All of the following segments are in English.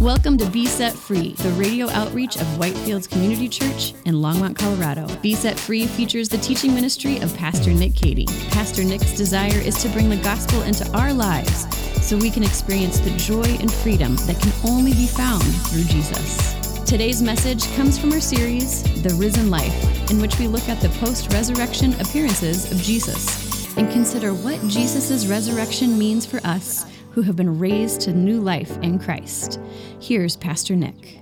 Welcome to Be Set Free, the radio outreach of Whitefields Community Church in Longmont, Colorado. Be Set Free features the teaching ministry of Pastor Nick Cady. Pastor Nick's desire is to bring the gospel into our lives so we can experience the joy and freedom that can only be found through Jesus. Today's message comes from our series, The Risen Life, in which we look at the post resurrection appearances of Jesus and consider what Jesus' resurrection means for us who have been raised to new life in Christ. Here's Pastor Nick.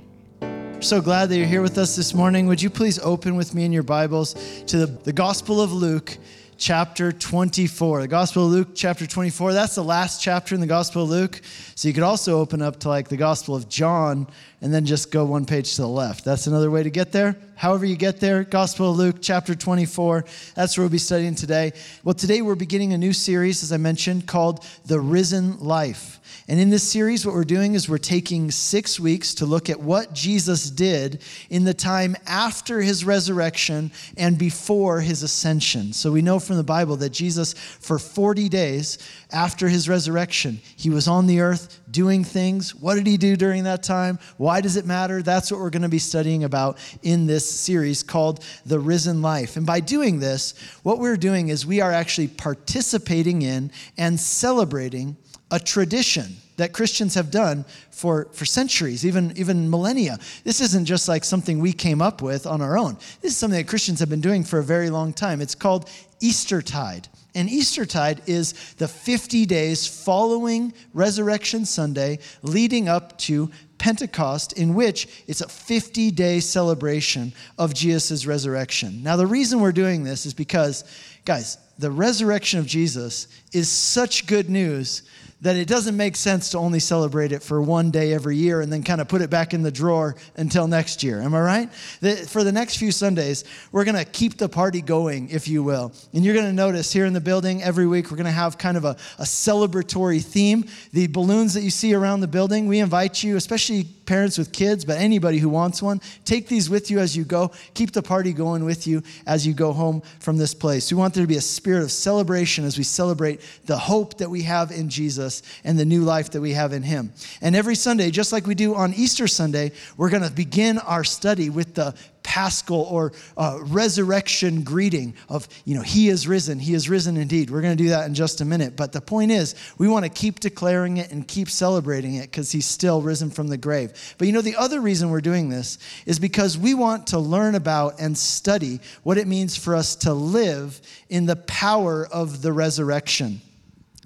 So glad that you're here with us this morning. Would you please open with me in your Bibles to the, the Gospel of Luke, chapter 24. The Gospel of Luke, chapter 24. That's the last chapter in the Gospel of Luke. So you could also open up to like the Gospel of John and then just go one page to the left. That's another way to get there. However, you get there, Gospel of Luke, chapter 24. That's where we'll be studying today. Well, today we're beginning a new series, as I mentioned, called The Risen Life. And in this series, what we're doing is we're taking six weeks to look at what Jesus did in the time after his resurrection and before his ascension. So we know from the Bible that Jesus, for 40 days after his resurrection, he was on the earth doing things. What did he do during that time? Why does it matter? That's what we're going to be studying about in this series called The Risen Life. And by doing this, what we're doing is we are actually participating in and celebrating a tradition that Christians have done for, for centuries, even, even millennia. This isn't just like something we came up with on our own. This is something that Christians have been doing for a very long time. It's called Eastertide. And Eastertide is the 50 days following Resurrection Sunday, leading up to Pentecost, in which it's a 50 day celebration of Jesus' resurrection. Now, the reason we're doing this is because, guys, the resurrection of Jesus is such good news that it doesn't make sense to only celebrate it for one day every year and then kind of put it back in the drawer until next year. Am I right? That For the next few Sundays, we're going to keep the party going, if you will. And you're going to notice here in the building every week, we're going to have kind of a, a celebratory theme. The balloons that you see around the building, we invite you, especially parents with kids, but anybody who wants one, take these with you as you go. Keep the party going with you as you go home from this place. We want there to be a spirit of celebration as we celebrate the hope that we have in Jesus and the new life that we have in Him. And every Sunday, just like we do on Easter Sunday, we're going to begin our study with the paschal or uh, resurrection greeting of, you know, He is risen, He is risen indeed. We're going to do that in just a minute. But the point is, we want to keep declaring it and keep celebrating it because He's still risen from the grave. But you know, the other reason we're doing this is because we want to learn about and study what it means for us to live in the power of the resurrection.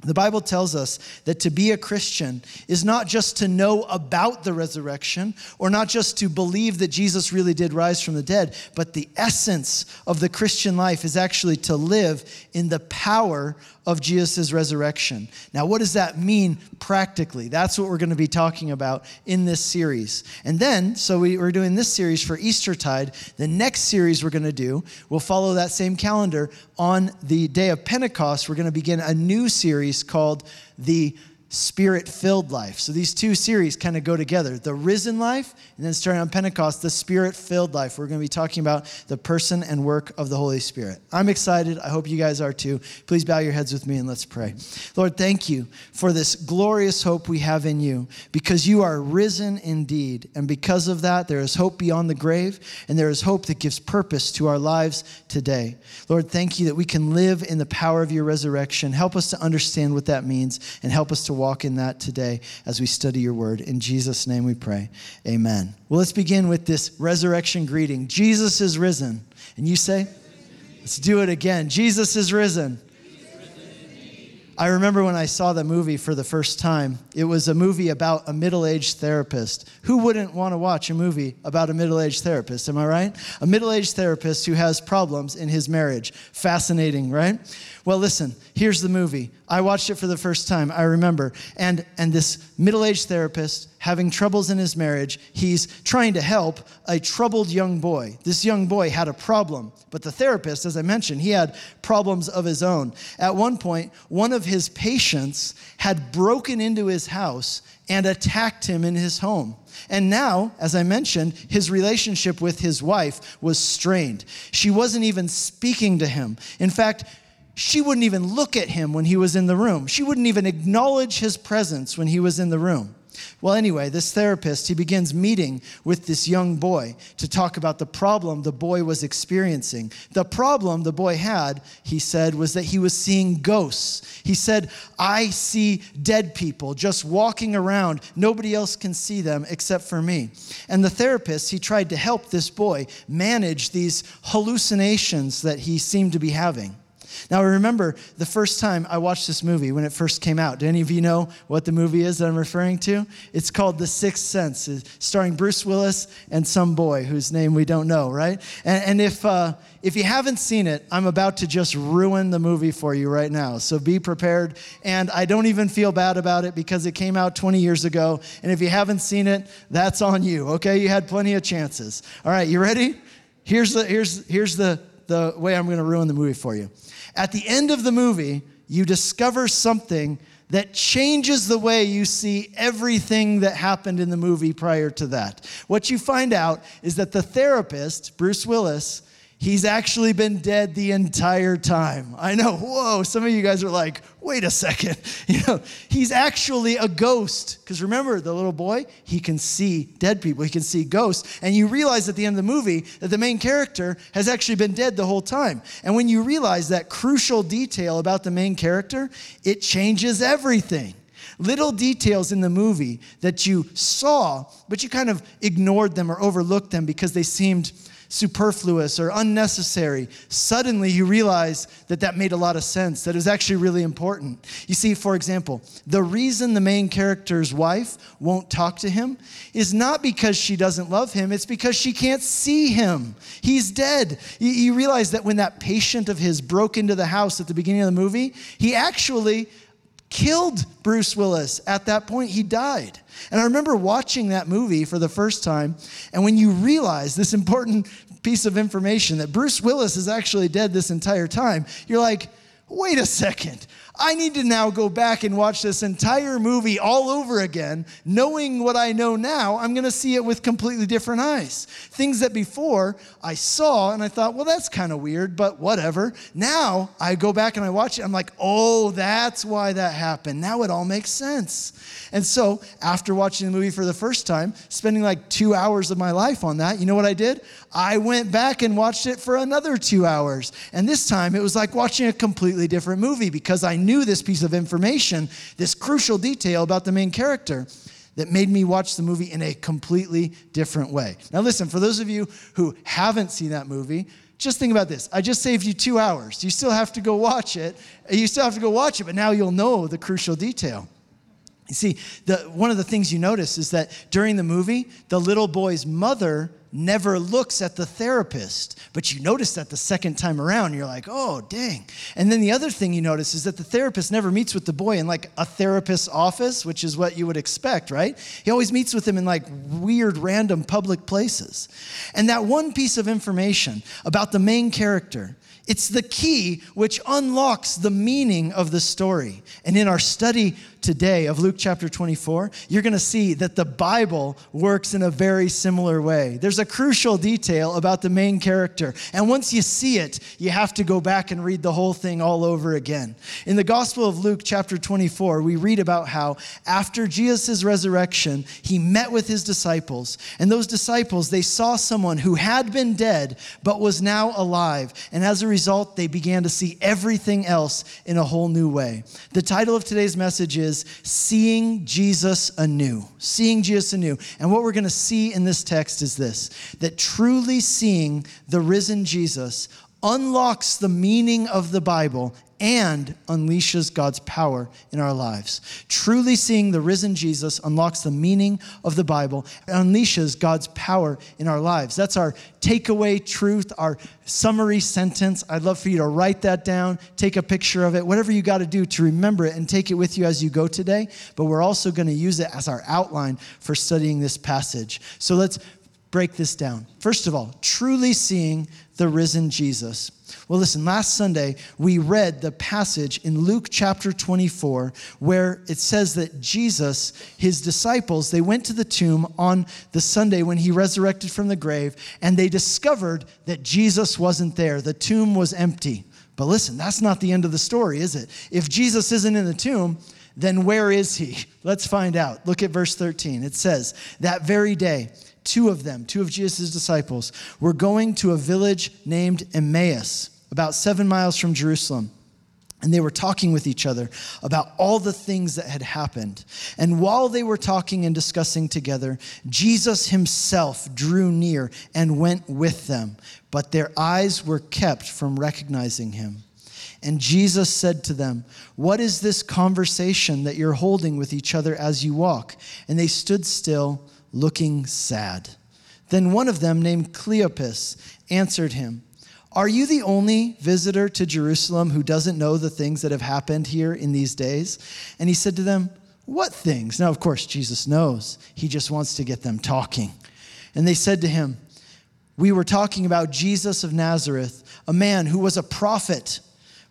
The Bible tells us that to be a Christian is not just to know about the resurrection or not just to believe that Jesus really did rise from the dead, but the essence of the Christian life is actually to live in the power of Jesus' resurrection. Now, what does that mean practically? That's what we're going to be talking about in this series. And then, so we, are doing this series for Eastertide. The next series we're going to do, we'll follow that same calendar. On the day of Pentecost, we're going to begin a new series called The spirit filled life. So these two series kind of go together the risen life, and then starting on Pentecost, the spirit filled life. We're going to be talking about the person and work of the Holy Spirit. I'm excited. I hope you guys are too. Please bow your heads with me and let's pray. Lord, thank you for this glorious hope we have in you because you are risen indeed. And because of that, there is hope beyond the grave, and there is hope that gives purpose to our lives today. Lord, thank you that we can live in the power of your resurrection. Help us to understand what that means and help us to walk in that today as we study your word. In Jesus' name we pray. Amen. Well, let's begin with this resurrection greeting Jesus is risen. And you say, let's do it again. Jesus is risen. I remember when I saw the movie for the first time, it was a movie about a middle aged therapist. Who wouldn't want to watch a movie about a middle aged therapist? Am I right? A middle aged therapist who has problems in his marriage. Fascinating, right? Well, listen, here's the movie. I watched it for the first time, I remember. And, and this middle aged therapist having troubles in his marriage, he's trying to help a troubled young boy. This young boy had a problem, but the therapist, as I mentioned, he had problems of his own. At one point, one of his patients had broken into his house and attacked him in his home. And now, as I mentioned, his relationship with his wife was strained. She wasn't even speaking to him. In fact, she wouldn't even look at him when he was in the room. She wouldn't even acknowledge his presence when he was in the room. Well, anyway, this therapist, he begins meeting with this young boy to talk about the problem the boy was experiencing. The problem the boy had, he said, was that he was seeing ghosts. He said, I see dead people just walking around. Nobody else can see them except for me. And the therapist, he tried to help this boy manage these hallucinations that he seemed to be having. Now, I remember the first time I watched this movie when it first came out. Do any of you know what the movie is that I'm referring to? It's called The Sixth Sense, it's starring Bruce Willis and some boy whose name we don't know, right? And, and if, uh, if you haven't seen it, I'm about to just ruin the movie for you right now. So be prepared. And I don't even feel bad about it because it came out 20 years ago. And if you haven't seen it, that's on you, okay? You had plenty of chances. All right, you ready? Here's the, here's, here's the, the way I'm going to ruin the movie for you. At the end of the movie, you discover something that changes the way you see everything that happened in the movie prior to that. What you find out is that the therapist, Bruce Willis, He's actually been dead the entire time. I know, whoa, some of you guys are like, wait a second. You know, he's actually a ghost. Because remember, the little boy, he can see dead people, he can see ghosts. And you realize at the end of the movie that the main character has actually been dead the whole time. And when you realize that crucial detail about the main character, it changes everything little details in the movie that you saw, but you kind of ignored them or overlooked them because they seemed superfluous or unnecessary, suddenly you realize that that made a lot of sense, that it was actually really important. You see, for example, the reason the main character's wife won't talk to him is not because she doesn't love him, it's because she can't see him. He's dead. You, realize that when that patient of his broke into the house at the beginning of the movie, he actually killed Bruce Willis at that point. He died. And I remember watching that movie for the first time, and when you realize this important piece of information that Bruce Willis is actually dead this entire time, you're like, wait a second. I need to now go back and watch this entire movie all over again, knowing what I know now. I'm going to see it with completely different eyes. Things that before I saw and I thought, well, that's kind of weird, but whatever. Now I go back and I watch it. I'm like, oh, that's why that happened. Now it all makes sense. And so after watching the movie for the first time, spending like two hours of my life on that, you know what I did? I went back and watched it for another two hours. And this time it was like watching a completely different movie because I knew this piece of information, this crucial detail about the main character that made me watch the movie in a completely different way. Now, listen, for those of you who haven't seen that movie, just think about this. I just saved you two hours. You still have to go watch it. You still have to go watch it, but now you'll know the crucial detail. You see, the, one of the things you notice is that during the movie, the little boy's mother never looks at the therapist. But you notice that the second time around, you're like, oh, dang. And then the other thing you notice is that the therapist never meets with the boy in like a therapist's office, which is what you would expect, right? He always meets with him in like weird, random public places. And that one piece of information about the main character it's the key which unlocks the meaning of the story. And in our study today of Luke chapter 24, you're going to see that the Bible works in a very similar way. There's a crucial detail about the main character. And once you see it, you have to go back and read the whole thing all over again. In the Gospel of Luke chapter 24, we read about how after Jesus' resurrection, he met with his disciples. And those disciples, they saw someone who had been dead but was now alive. And as a result, they began to see everything else in a whole new way. The title of today's message is Seeing Jesus Anew. Seeing Jesus Anew. And what we're going to see in this text is this that truly seeing the risen Jesus unlocks the meaning of the Bible and unleashes God's power in our lives. Truly seeing the risen Jesus unlocks the meaning of the Bible and unleashes God's power in our lives. That's our takeaway truth, our summary sentence. I'd love for you to write that down, take a picture of it, whatever you got to do to remember it and take it with you as you go today. But we're also going to use it as our outline for studying this passage. So let's break this down. First of all, truly seeing the risen Jesus. Well, listen, last Sunday we read the passage in Luke chapter 24 where it says that Jesus, his disciples, they went to the tomb on the Sunday when he resurrected from the grave and they discovered that Jesus wasn't there. The tomb was empty. But listen, that's not the end of the story, is it? If Jesus isn't in the tomb, Then where is he? Let's find out. Look at verse 13. It says, That very day, two of them, two of Jesus' disciples, were going to a village named Emmaus, about seven miles from Jerusalem. And they were talking with each other about all the things that had happened. And while they were talking and discussing together, Jesus himself drew near and went with them, but their eyes were kept from recognizing him. And Jesus said to them, What is this conversation that you're holding with each other as you walk? And they stood still, looking sad. Then one of them, named Cleopas, answered him, Are you the only visitor to Jerusalem who doesn't know the things that have happened here in these days? And he said to them, What things? Now, of course, Jesus knows. He just wants to get them talking. And they said to him, We were talking about Jesus of Nazareth, a man who was a prophet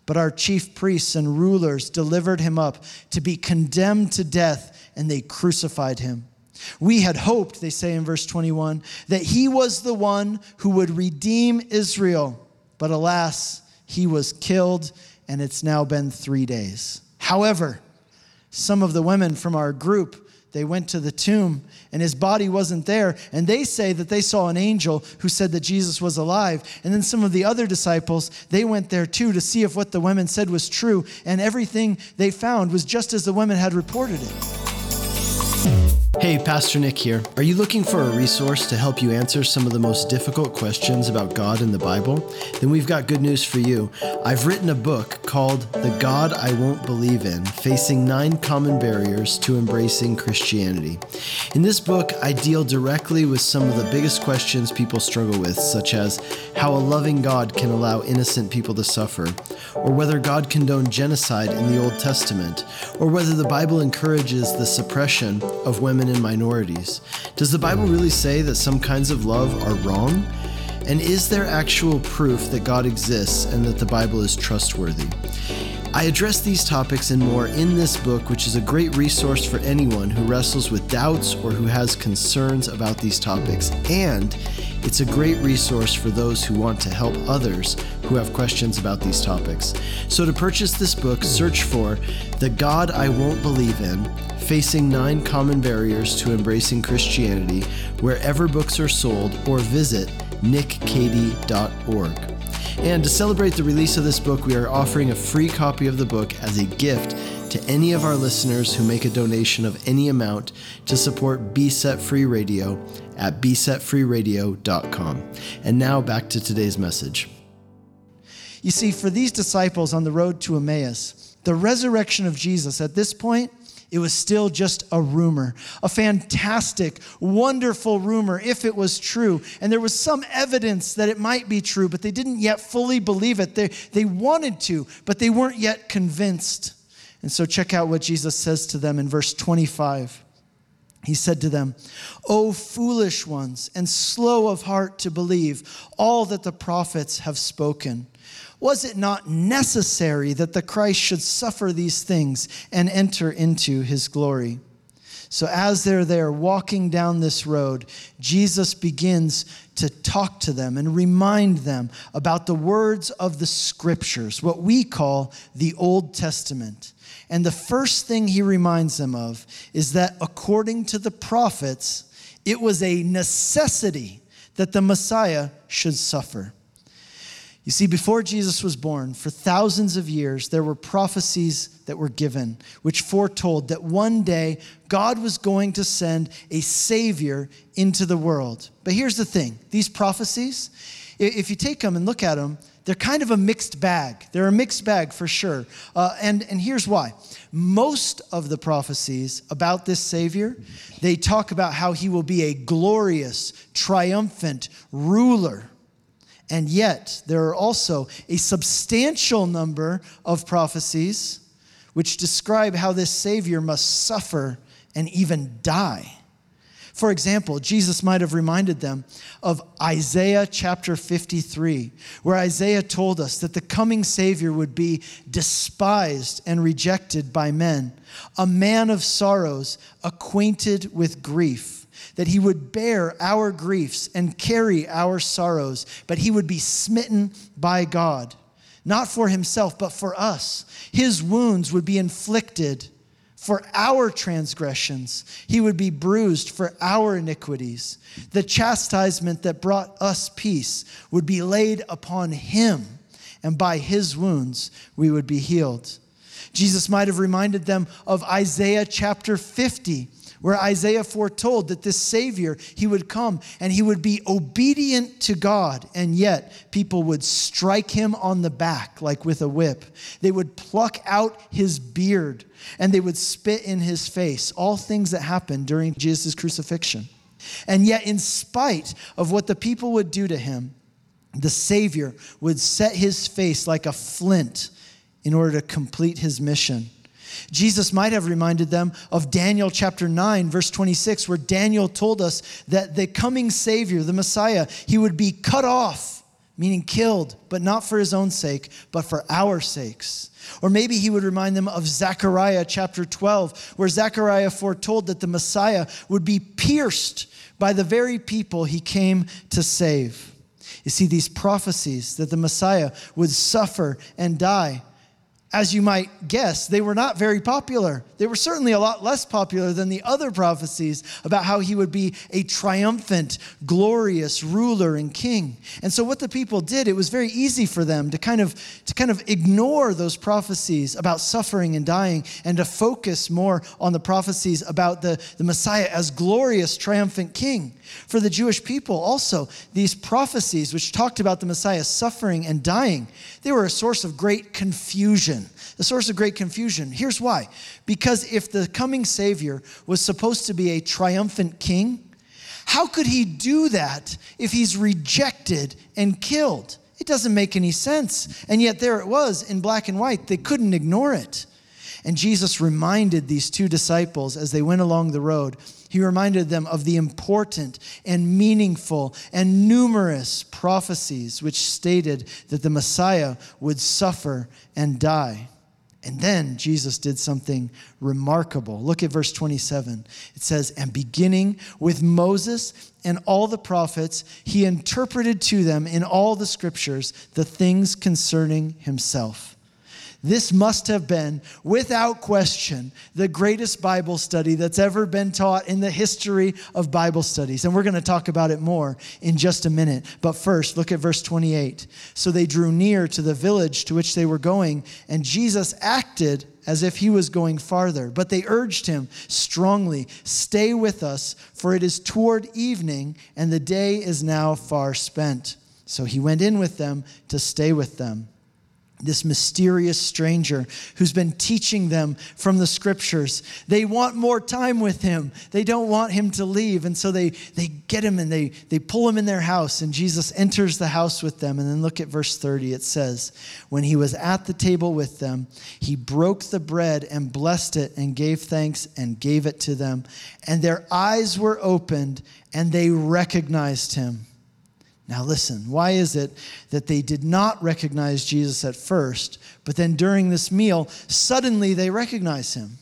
but our chief priests and rulers delivered him up to be condemned to death, and they crucified him. We had hoped, they say in verse 21, that he was the one who would redeem Israel. But alas, he was killed, and it's now been three days. However, some of the women from our group they went to the tomb and his body wasn't there. And they say that they saw an angel who said that Jesus was alive. And then some of the other disciples, they went there too to see if what the women said was true. And everything they found was just as the women had reported it. Hey, Pastor Nick here. Are you looking for a resource to help you answer some of the most difficult questions about God in the Bible? Then we've got good news for you. I've written a book called The God I Won't Believe in Facing Nine Common Barriers to Embracing Christianity. In this book, I deal directly with some of the biggest questions people struggle with, such as how a loving God can allow innocent people to suffer, or whether God condoned genocide in the Old Testament, or whether the Bible encourages the suppression of women women and minorities. Does the Bible really say that some kinds of love are wrong? And is there actual proof that God exists and that the Bible is trustworthy? I address these topics and more in this book, which is a great resource for anyone who wrestles with doubts or who has concerns about these topics. And it's a great resource for those who want to help others who have questions about these topics. So to purchase this book, search for The God I Won't Believe in Facing Nine Common Barriers to Embracing Christianity wherever books are sold or visit nickcady.org. And to celebrate the release of this book, we are offering a free copy of the book as a gift to any of our listeners who make a donation of any amount to support Be Set Free Radio at besetfreeradio.com. And now back to today's message. You see, for these disciples on the road to Emmaus, the resurrection of Jesus at this point it was still just a rumor, a fantastic, wonderful rumor if it was true. And there was some evidence that it might be true, but they didn't yet fully believe it. They, they wanted to, but they weren't yet convinced. And so, check out what Jesus says to them in verse 25. He said to them, O foolish ones, and slow of heart to believe all that the prophets have spoken. Was it not necessary that the Christ should suffer these things and enter into his glory? So, as they're there walking down this road, Jesus begins to talk to them and remind them about the words of the scriptures, what we call the Old Testament. And the first thing he reminds them of is that according to the prophets, it was a necessity that the Messiah should suffer. You see, before Jesus was born, for thousands of years, there were prophecies that were given which foretold that one day God was going to send a Savior into the world. But here's the thing these prophecies, if you take them and look at them, they're kind of a mixed bag. They're a mixed bag for sure. Uh, and, and here's why. Most of the prophecies about this Savior, they talk about how he will be a glorious, triumphant ruler and yet, there are also a substantial number of prophecies which describe how this Savior must suffer and even die. For example, Jesus might have reminded them of Isaiah chapter 53, where Isaiah told us that the coming Savior would be despised and rejected by men, a man of sorrows, acquainted with grief that he would bear our griefs and carry our sorrows, but he would be smitten by God, not for himself, but for us. His wounds would be inflicted for our transgressions. He would be bruised for our iniquities. The chastisement that brought us peace would be laid upon him, and by his wounds we would be healed. Jesus might have reminded them of Isaiah chapter 50 where Isaiah foretold that this Savior, he would come and he would be obedient to God, and yet people would strike him on the back like with a whip. They would pluck out his beard and they would spit in his face. All things that happened during Jesus' crucifixion. And yet, in spite of what the people would do to him, the Savior would set his face like a flint in order to complete his mission. Jesus might have reminded them of Daniel chapter 9, verse 26, where Daniel told us that the coming Savior, the Messiah, he would be cut off, meaning killed, but not for his own sake, but for our sakes. Or maybe he would remind them of Zechariah chapter 12, where Zechariah foretold that the Messiah would be pierced by the very people he came to save. You see, these prophecies that the Messiah would suffer and die as you might guess, they were not very popular. They were certainly a lot less popular than the other prophecies about how he would be a triumphant, glorious ruler and king. And so what the people did, it was very easy for them to kind of to kind of ignore those prophecies about suffering and dying and to focus more on the prophecies about the, the Messiah as glorious, triumphant king. For the Jewish people also, these prophecies which talked about the Messiah suffering and dying, they were a source of great confusion confusion, the source of great confusion. Here's why because if the coming Savior was supposed to be a triumphant king, how could he do that if he's rejected and killed? It doesn't make any sense. And yet, there it was in black and white. They couldn't ignore it. And Jesus reminded these two disciples as they went along the road, he reminded them of the important and meaningful and numerous prophecies which stated that the Messiah would suffer and die. And then Jesus did something remarkable. Look at verse 27. It says, And beginning with Moses and all the prophets, he interpreted to them in all the scriptures the things concerning himself. This must have been, without question, the greatest Bible study that's ever been taught in the history of Bible studies. And we're going to talk about it more in just a minute. But first, look at verse 28. So they drew near to the village to which they were going, and Jesus acted as if he was going farther. But they urged him strongly, Stay with us, for it is toward evening, and the day is now far spent. So he went in with them to stay with them this mysterious stranger who's been teaching them from the scriptures. They want more time with him. They don't want him to leave. And so they, they get him and they, they pull him in their house. And Jesus enters the house with them. And then look at verse 30. It says, When he was at the table with them, he broke the bread and blessed it and gave thanks and gave it to them. And their eyes were opened and they recognized him now, listen, why is it that they did not recognize Jesus at first, but then during this meal, suddenly they recognize him?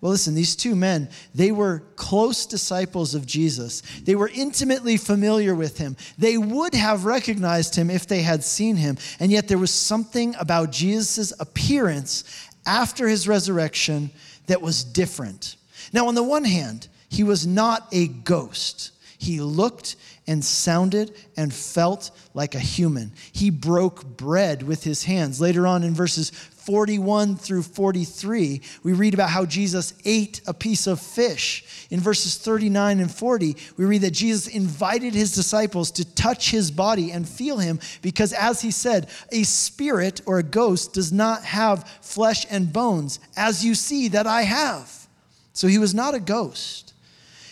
Well, listen, these two men, they were close disciples of Jesus. They were intimately familiar with him. They would have recognized him if they had seen him. And yet, there was something about Jesus' appearance after his resurrection that was different. Now, on the one hand, he was not a ghost. He looked and sounded and felt like a human. He broke bread with his hands. Later on in verses 41 through 43, we read about how Jesus ate a piece of fish. In verses 39 and 40, we read that Jesus invited his disciples to touch his body and feel him because, as he said, a spirit or a ghost does not have flesh and bones, as you see that I have. So he was not a ghost.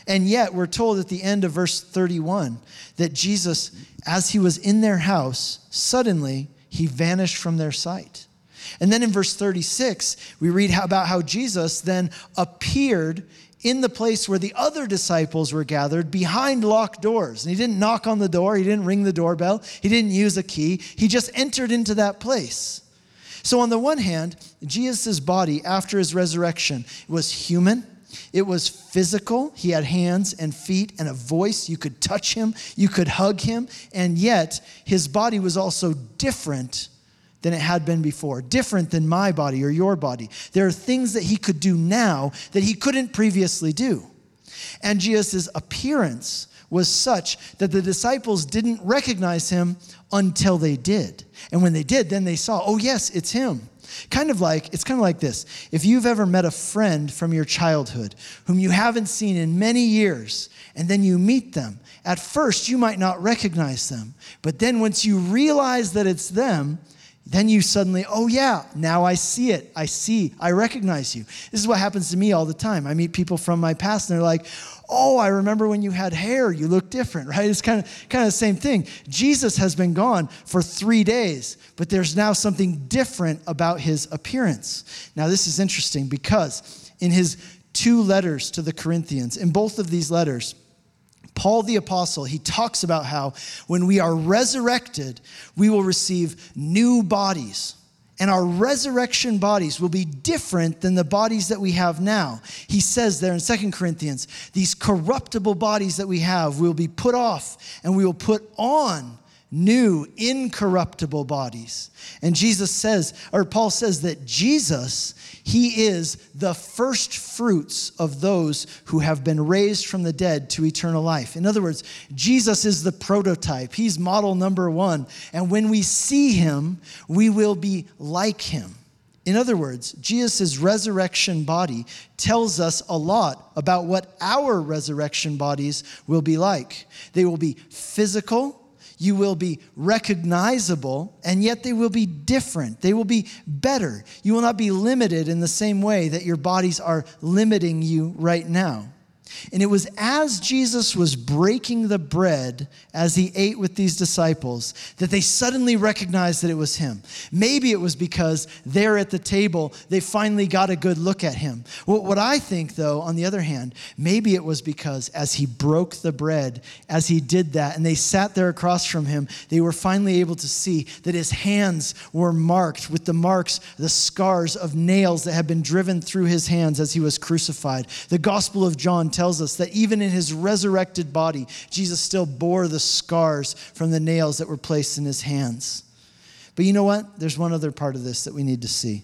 And yet, we're told at the end of verse 31 that Jesus, as he was in their house, suddenly he vanished from their sight. And then in verse 36, we read about how Jesus then appeared in the place where the other disciples were gathered behind locked doors. And he didn't knock on the door, he didn't ring the doorbell, he didn't use a key, he just entered into that place. So, on the one hand, Jesus' body after his resurrection was human it was physical. He had hands and feet and a voice. You could touch him, you could hug him, and yet his body was also different than it had been before, different than my body or your body. There are things that he could do now that he couldn't previously do. And Jesus' appearance was such that the disciples didn't recognize him until they did. And when they did, then they saw, oh, yes, it's him. Kind of like, it's kind of like this. If you've ever met a friend from your childhood whom you haven't seen in many years, and then you meet them, at first you might not recognize them. But then once you realize that it's them, then you suddenly, oh yeah, now I see it. I see, I recognize you. This is what happens to me all the time. I meet people from my past and they're like, oh, I remember when you had hair, you look different, right? It's kind of kind of the same thing. Jesus has been gone for three days, but there's now something different about his appearance. Now, this is interesting because in his two letters to the Corinthians, in both of these letters, Paul the Apostle, he talks about how when we are resurrected, we will receive new bodies. And our resurrection bodies will be different than the bodies that we have now. He says there in Second Corinthians, these corruptible bodies that we have will be put off and we will put on new, incorruptible bodies. And Jesus says, or Paul says that Jesus, he is the first fruits of those who have been raised from the dead to eternal life. In other words, Jesus is the prototype, he's model number one. And when we see him, we will be like him. In other words, Jesus' resurrection body tells us a lot about what our resurrection bodies will be like. They will be physical, you will be recognizable, and yet they will be different. They will be better. You will not be limited in the same way that your bodies are limiting you right now. And it was as Jesus was breaking the bread as he ate with these disciples that they suddenly recognized that it was him. Maybe it was because there at the table, they finally got a good look at him. What I think, though, on the other hand, maybe it was because as he broke the bread, as he did that, and they sat there across from him, they were finally able to see that his hands were marked with the marks, the scars of nails that had been driven through his hands as he was crucified. The Gospel of John tells us that even in his resurrected body, Jesus still bore the scars from the nails that were placed in his hands. But you know what? There's one other part of this that we need to see.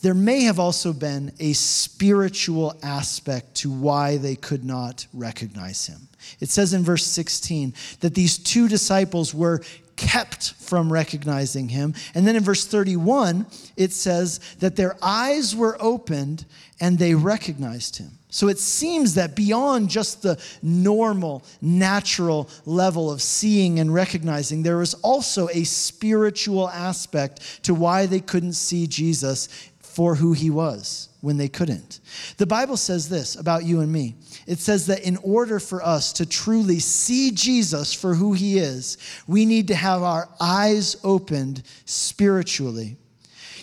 There may have also been a spiritual aspect to why they could not recognize him. It says in verse 16 that these two disciples were kept from recognizing him. And then in verse 31, it says that their eyes were opened and they recognized him. So it seems that beyond just the normal, natural level of seeing and recognizing, there was also a spiritual aspect to why they couldn't see Jesus for who he was when they couldn't. The Bible says this about you and me it says that in order for us to truly see Jesus for who he is, we need to have our eyes opened spiritually.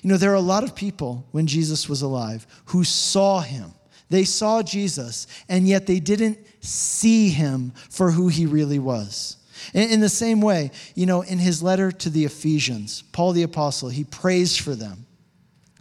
You know, there are a lot of people when Jesus was alive who saw him they saw Jesus, and yet they didn't see him for who he really was. In, the same way, you know, in his letter to the Ephesians, Paul the Apostle, he prays for them.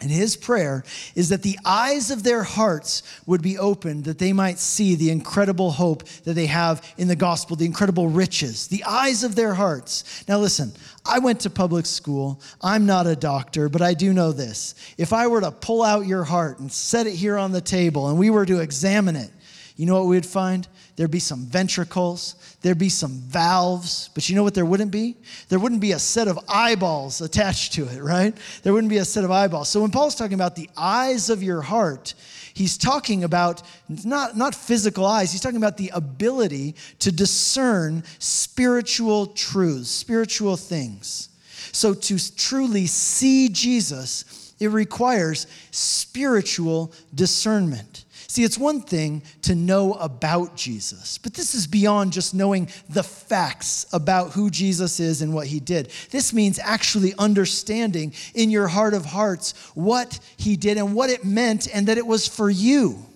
And his prayer is that the eyes of their hearts would be opened, that they might see the incredible hope that they have in the gospel, the incredible riches, the eyes of their hearts. Now, listen, I went to public school. I'm not a doctor, but I do know this. If I were to pull out your heart and set it here on the table and we were to examine it, you know what we would find? There'd be some ventricles, there'd be some valves, but you know what there wouldn't be? There wouldn't be a set of eyeballs attached to it, right? There wouldn't be a set of eyeballs. So when Paul's talking about the eyes of your heart, he's talking about not, not physical eyes, he's talking about the ability to discern spiritual truths, spiritual things. So to truly see Jesus, it requires spiritual discernment. See, it's one thing to know about Jesus, but this is beyond just knowing the facts about who Jesus is and what he did. This means actually understanding in your heart of hearts what he did and what it meant and that it was for you.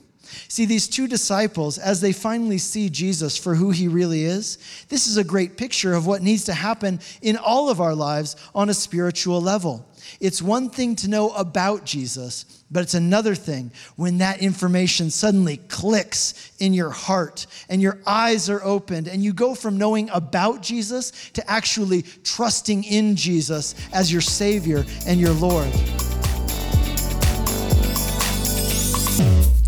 See, these two disciples, as they finally see Jesus for who he really is, this is a great picture of what needs to happen in all of our lives on a spiritual level. It's one thing to know about Jesus, but it's another thing when that information suddenly clicks in your heart and your eyes are opened and you go from knowing about Jesus to actually trusting in Jesus as your Savior and your Lord.